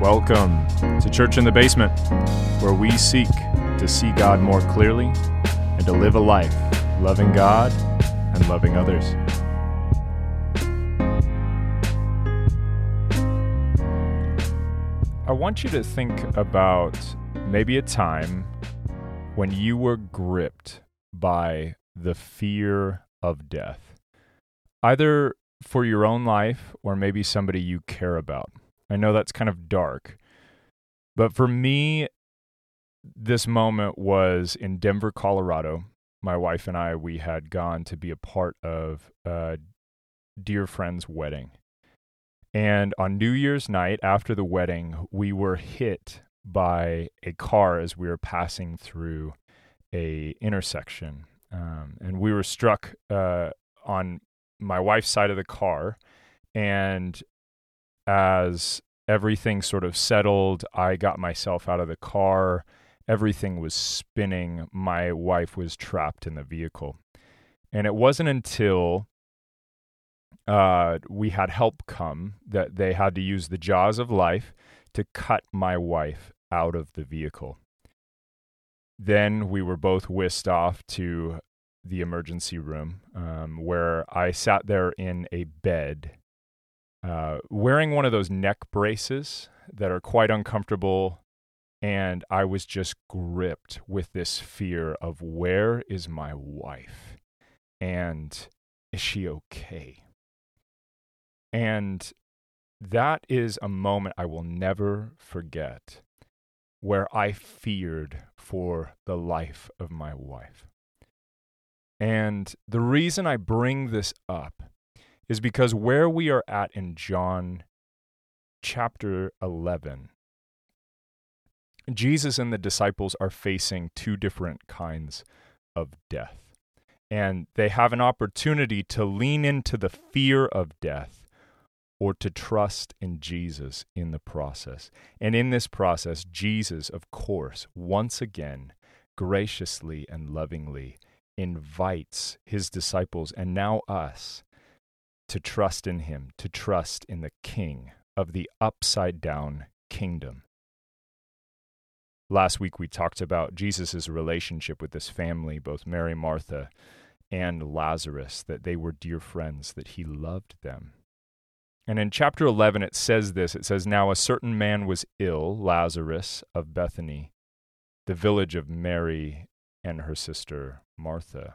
Welcome to Church in the Basement, where we seek to see God more clearly and to live a life loving God and loving others. I want you to think about maybe a time when you were gripped by the fear of death, either for your own life or maybe somebody you care about. I know that's kind of dark, but for me, this moment was in Denver, Colorado. My wife and I, we had gone to be a part of a dear friend's wedding. And on New Year's night after the wedding, we were hit by a car as we were passing through a intersection, um, and we were struck uh, on my wife's side of the car. And as everything sort of settled, I got myself out of the car. Everything was spinning. My wife was trapped in the vehicle. And it wasn't until uh, we had help come that they had to use the jaws of life to cut my wife out of the vehicle. Then we were both whisked off to the emergency room um, where I sat there in a bed uh, wearing one of those neck braces that are quite uncomfortable. And I was just gripped with this fear of where is my wife? And is she okay? And that is a moment I will never forget where I feared for the life of my wife. And the reason I bring this up is because where we are at in John chapter 11, Jesus and the disciples are facing two different kinds of death. And they have an opportunity to lean into the fear of death or to trust in Jesus in the process. And in this process, Jesus, of course, once again, graciously and lovingly invites his disciples and now us to trust in him, to trust in the King of the upside down kingdom. Last week we talked about Jesus' relationship with this family, both Mary, Martha, and Lazarus, that they were dear friends, that he loved them. And in chapter 11, it says this it says, Now a certain man was ill, Lazarus of Bethany, the village of Mary and her sister Martha.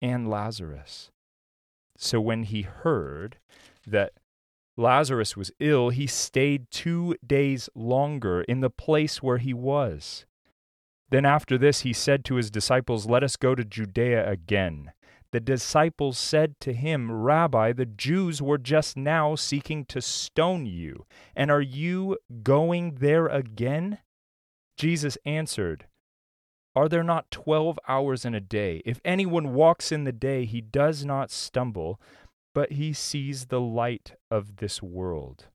and Lazarus. So when he heard that Lazarus was ill, he stayed two days longer in the place where he was. Then after this, he said to his disciples, Let us go to Judea again. The disciples said to him, Rabbi, the Jews were just now seeking to stone you, and are you going there again? Jesus answered, Are there not twelve hours in a day? If anyone walks in the day, he does not stumble, but he sees the light of this world.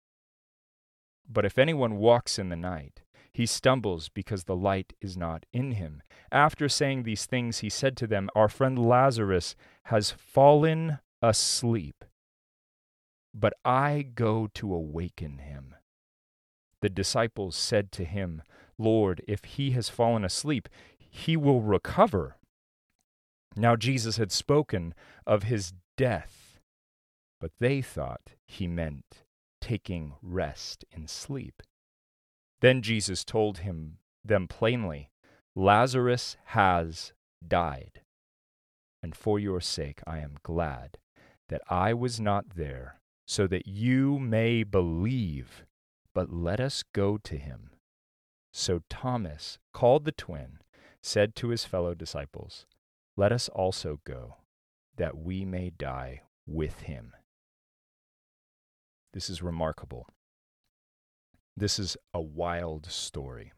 But if anyone walks in the night, he stumbles because the light is not in him. After saying these things, he said to them, Our friend Lazarus has fallen asleep, but I go to awaken him. The disciples said to him, Lord, if he has fallen asleep, he will recover. Now Jesus had spoken of his death, but they thought he meant taking rest in sleep. Then Jesus told him them plainly, Lazarus has died. And for your sake I am glad that I was not there, so that you may believe. But let us go to him. So Thomas, called the twin, said to his fellow disciples, Let us also go, that we may die with him. This is remarkable. this is a wild story.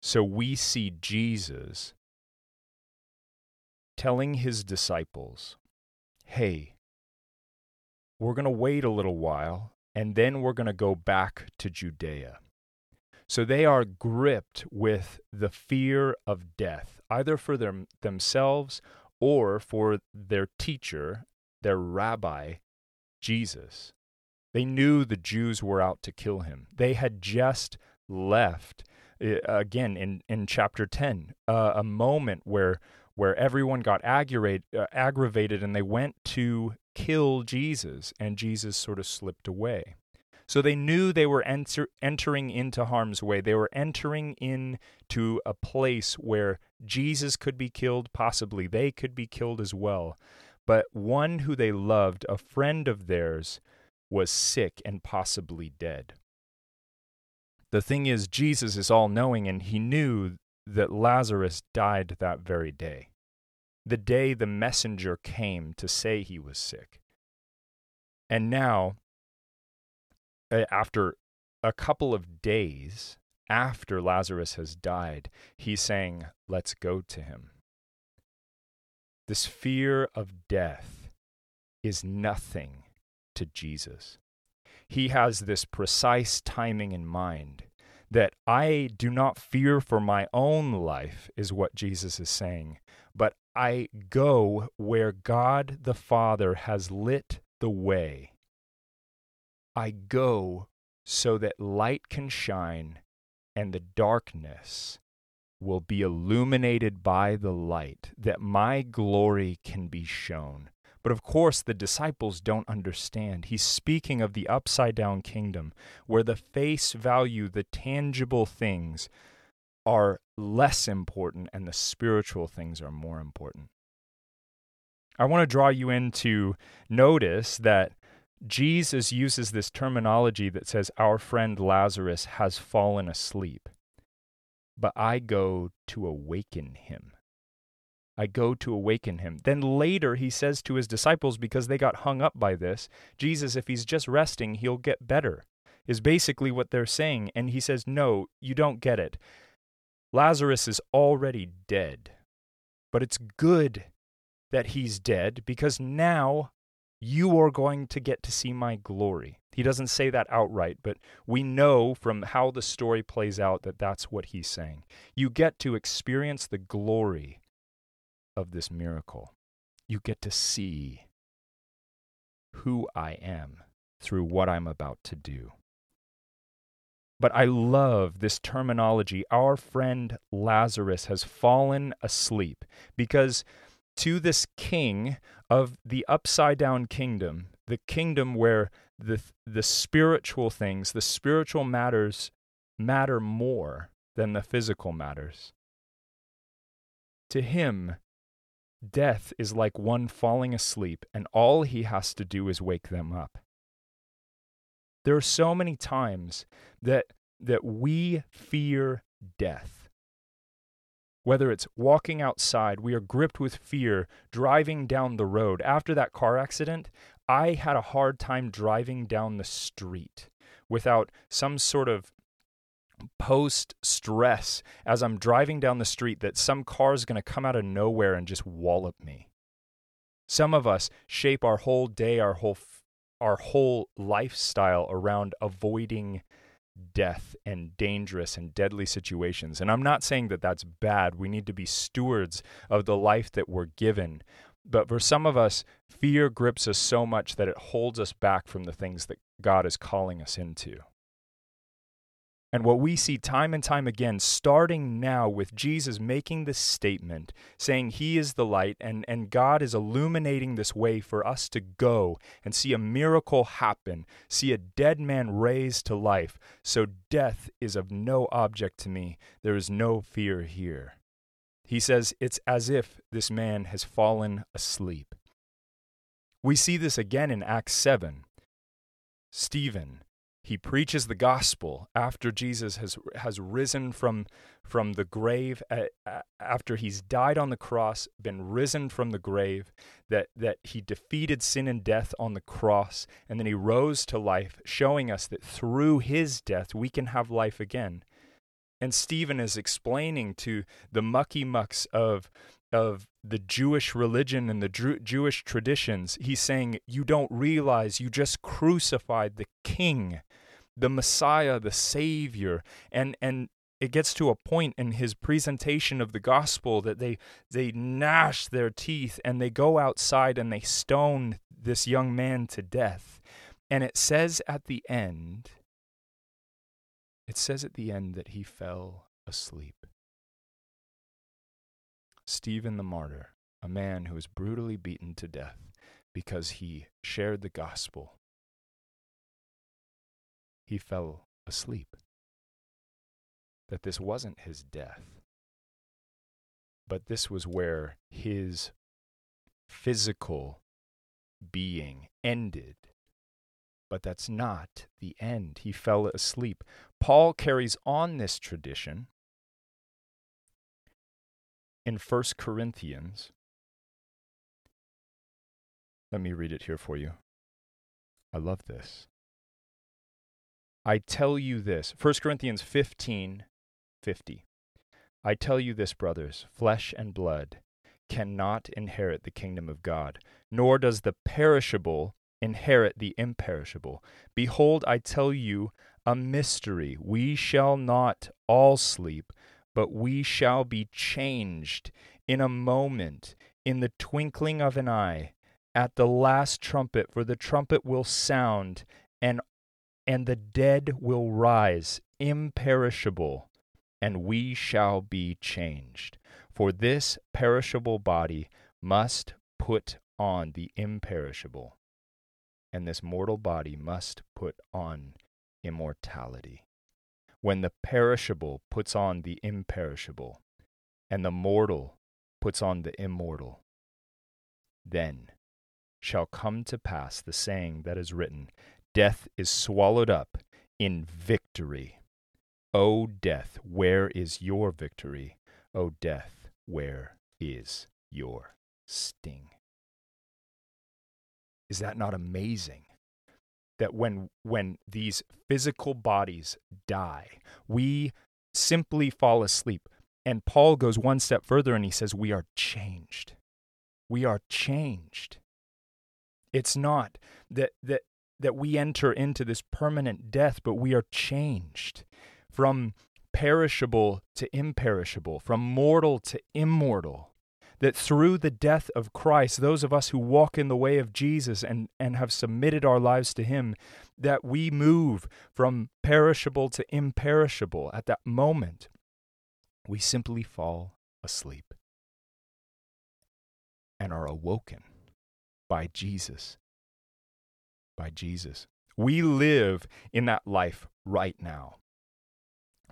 So we see Jesus telling his disciples, hey, we're going to wait a little while and then we're going to go back to Judea. So they are gripped with the fear of death, either for them, themselves or for their teacher, their rabbi, Jesus. They knew the Jews were out to kill him. They had just left, again in, in chapter 10, uh, a moment where, where everyone got aggravated, uh, aggravated and they went to kill Jesus, and Jesus sort of slipped away. So they knew they were enter- entering into harm's way. They were entering into a place where Jesus could be killed, possibly they could be killed as well. But one who they loved, a friend of theirs, was sick and possibly dead. The thing is, Jesus is all knowing, and he knew that Lazarus died that very day, the day the messenger came to say he was sick. And now, after a couple of days after Lazarus has died, he's saying, Let's go to him. This fear of death is nothing to Jesus. He has this precise timing in mind that I do not fear for my own life, is what Jesus is saying, but I go where God the Father has lit the way I go so that light can shine and the darkness will be illuminated by the light, that my glory can be shown. But of course, the disciples don't understand. He's speaking of the upside down kingdom, where the face value, the tangible things, are less important and the spiritual things are more important. I want to draw you into notice that Jesus uses this terminology that says, Our friend Lazarus has fallen asleep, but I go to awaken him. I go to awaken him. Then later he says to his disciples, because they got hung up by this, Jesus, if he's just resting, he'll get better, is basically what they're saying. And he says, No, you don't get it. Lazarus is already dead, but it's good that he's dead because now you are going to get to see my glory. He doesn't say that outright, but we know from how the story plays out that that's what he's saying. You get to experience the glory of this miracle. You get to see who I am through what I'm about to do. But I love this terminology. Our friend Lazarus has fallen asleep because to this king of the upside down kingdom, the kingdom where the, the spiritual things, the spiritual matters matter more than the physical matters. To him, death is like one falling asleep, and all he has to do is wake them up. There are so many times that, that we fear death whether it's walking outside, we are gripped with fear driving down the road. After that car accident, I had a hard time driving down the street without some sort of post stress as I'm driving down the street that some car is going to come out of nowhere and just wallop me. Some of us shape our whole day, our whole our whole lifestyle around avoiding death and dangerous and deadly situations. And I'm not saying that that's bad. We need to be stewards of the life that we're given. But for some of us, fear grips us so much that it holds us back from the things that God is calling us into. And what we see time and time again, starting now with Jesus making this statement, saying he is the light, and, and God is illuminating this way for us to go and see a miracle happen, see a dead man raised to life. So death is of no object to me. There is no fear here. He says it's as if this man has fallen asleep. We see this again in Acts 7. Stephen, he preaches the gospel after Jesus has has risen from from the grave after he's died on the cross been risen from the grave that that he defeated sin and death on the cross and then he rose to life showing us that through his death we can have life again. And Stephen is explaining to the mucky mucks of of the Jewish religion and the Jew- Jewish traditions. He's saying, You don't realize you just crucified the king, the Messiah, the Savior. And, and it gets to a point in his presentation of the gospel that they, they gnash their teeth and they go outside and they stone this young man to death. And it says at the end, it says at the end that he fell asleep. Stephen the martyr, a man who was brutally beaten to death because he shared the gospel, he fell asleep. That this wasn't his death, but this was where his physical being ended. But that's not the end. He fell asleep. Paul carries on this tradition in 1 Corinthians. Let me read it here for you. I love this. I tell you this 1 Corinthians 15 50. I tell you this, brothers flesh and blood cannot inherit the kingdom of God, nor does the perishable inherit the imperishable. Behold, I tell you a mystery. We shall not all sleep but we shall be changed in a moment, in the twinkling of an eye, at the last trumpet, for the trumpet will sound, and and the dead will rise imperishable, and we shall be changed. For this perishable body must put on the imperishable, and this mortal body must put on immortality when the perishable puts on the imperishable, and the mortal puts on the immortal. Then shall come to pass the saying that is written Death is swallowed up in victory. O death, where is your victory? O death, where is your sting? Is that not amazing? That when when these physical bodies die, we simply fall asleep. And Paul goes one step further and he says, We are changed. We are changed. It's not that, that, that we enter into this permanent death, but we are changed from perishable to imperishable, from mortal to immortal that through the death of Christ, those of us who walk in the way of Jesus and, and have submitted our lives to Him, that we move from perishable to imperishable at that moment. We simply fall asleep and are awoken by Jesus. By Jesus. We live in that life right now.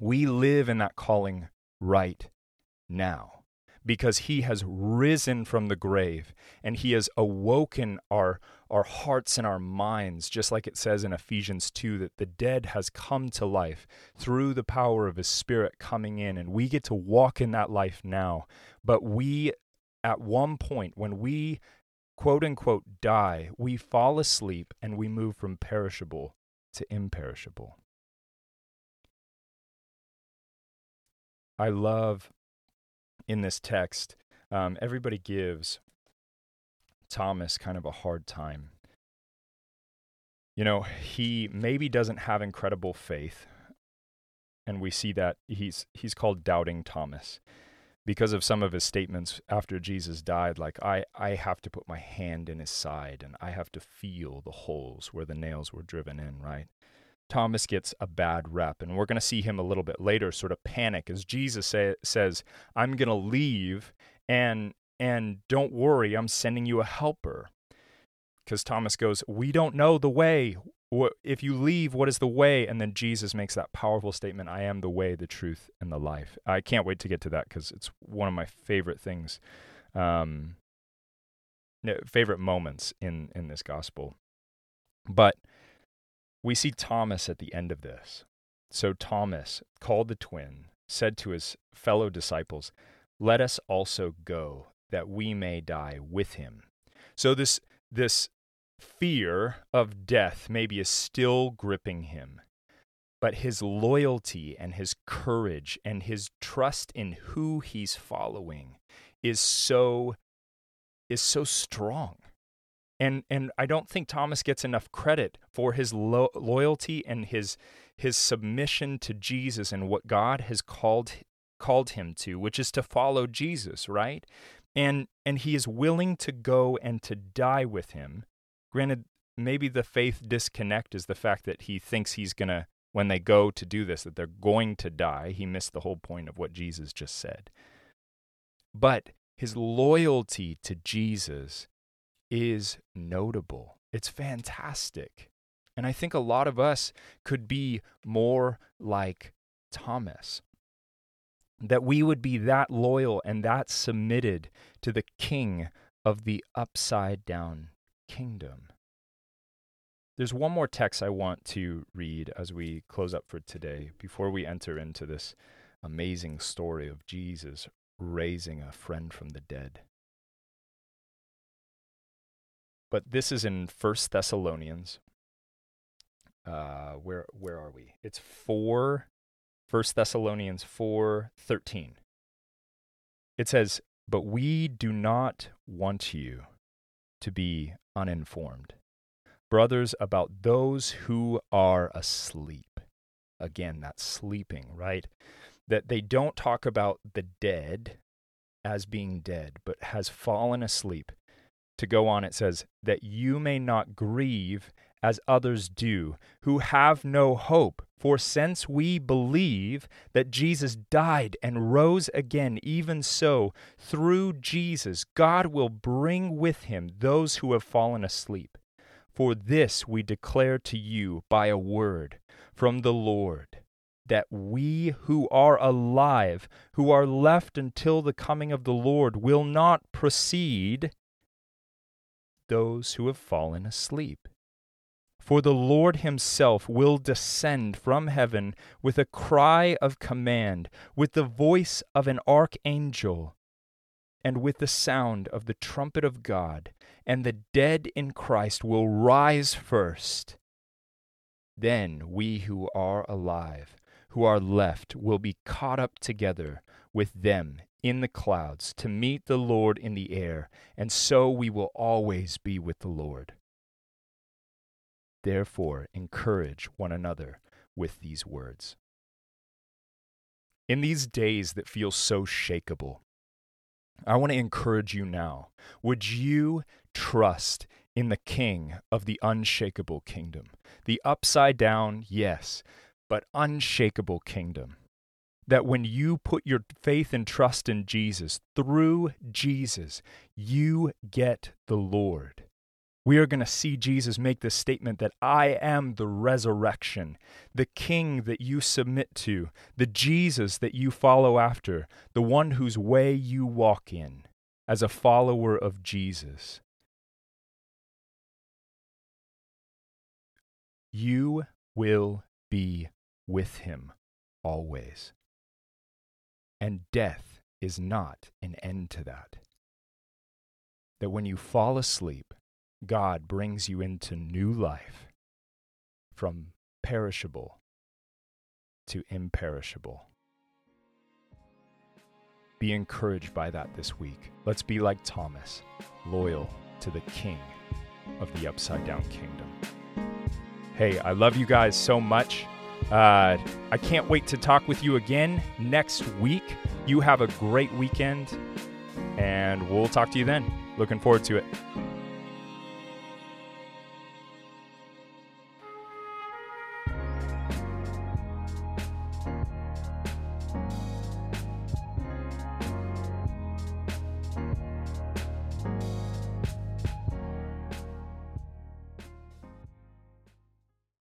We live in that calling right now because he has risen from the grave and he has awoken our our hearts and our minds just like it says in Ephesians 2 that the dead has come to life through the power of his spirit coming in and we get to walk in that life now. But we at one point when we quote unquote die we fall asleep and we move from perishable to imperishable. I love in this text, um, everybody gives Thomas kind of a hard time. You know, he maybe doesn't have incredible faith, and we see that he's he's called doubting Thomas because of some of his statements after Jesus died like I I have to put my hand in his side and I have to feel the holes where the nails were driven in, right? Thomas gets a bad rep. And we're going to see him a little bit later sort of panic as Jesus say, says, I'm going to leave and and don't worry, I'm sending you a helper. Because Thomas goes, We don't know the way. If you leave, what is the way? And then Jesus makes that powerful statement I am the way, the truth, and the life. I can't wait to get to that because it's one of my favorite things, um, favorite moments in, in this gospel. But we see Thomas at the end of this. So Thomas called the twin, said to his fellow disciples, Let us also go, that we may die with him. So this this fear of death maybe is still gripping him. But his loyalty and his courage and his trust in who he's following is so is so strong. And and I don't think Thomas gets enough credit for his lo- loyalty and his his submission to Jesus and what God has called called him to, which is to follow Jesus, right? And and he is willing to go and to die with him. Granted, maybe the faith disconnect is the fact that he thinks he's going to when they go to do this that they're going to die. He missed the whole point of what Jesus just said. But his loyalty to Jesus is notable. It's fantastic. And I think a lot of us could be more like Thomas. That we would be that loyal and that submitted to the king of the upside down kingdom. There's one more text I want to read as we close up for today before we enter into this amazing story of Jesus raising a friend from the dead. But this is in First Thessalonians. Uh, where where are we? It's four. First Thessalonians four thirteen. It says, "But we do not want you to be uninformed, brothers, about those who are asleep." Again, that's sleeping, right? That they don't talk about the dead as being dead, but has fallen asleep to go on, it says, that you may not grieve as others do, who have no hope. For since we believe that Jesus died and rose again, even so, through Jesus, God will bring with him those who have fallen asleep. For this we declare to you by a word from the Lord, that we who are alive, who are left until the coming of the Lord, will not proceed those who have fallen asleep. For the Lord himself will descend from heaven with a cry of command, with the voice of an archangel, and with the sound of the trumpet of God, and the dead in Christ will rise first. Then we who are alive, who are left, will be caught up together with them in the clouds to meet the Lord in the air, and so we will always be with the Lord. Therefore, encourage one another with these words. In these days that feel so shakable, I want to encourage you now. Would you trust in the King of the unshakable kingdom? The upside down, yes, but unshakable kingdom that when you put your faith and trust in Jesus, through Jesus, you get the Lord. We are going to see Jesus make this statement that I am the resurrection, the King that you submit to, the Jesus that you follow after, the one whose way you walk in as a follower of Jesus. You will be with him always. And death is not an end to that. That when you fall asleep, God brings you into new life from perishable to imperishable. Be encouraged by that this week. Let's be like Thomas, loyal to the King of the Upside Down Kingdom. Hey, I love you guys so much. Uh, I can't wait to talk with you again next week. You have a great weekend, and we'll talk to you then. Looking forward to it.